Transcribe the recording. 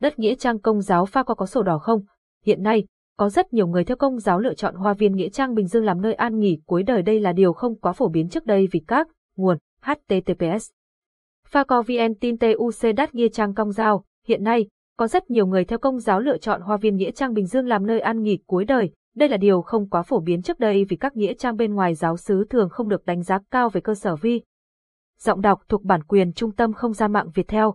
Đất nghĩa trang công giáo pha qua có sổ đỏ không? Hiện nay, có rất nhiều người theo công giáo lựa chọn hoa viên nghĩa trang Bình Dương làm nơi an nghỉ cuối đời đây là điều không quá phổ biến trước đây vì các nguồn https. Pha co vn tin tuc đắt nghĩa trang công giáo, hiện nay, có rất nhiều người theo công giáo lựa chọn hoa viên nghĩa trang Bình Dương làm nơi an nghỉ cuối đời, đây là điều không quá phổ biến trước đây vì các nghĩa trang bên ngoài giáo xứ thường không được đánh giá cao về cơ sở vi. Giọng đọc thuộc bản quyền Trung tâm Không gian mạng Việt theo.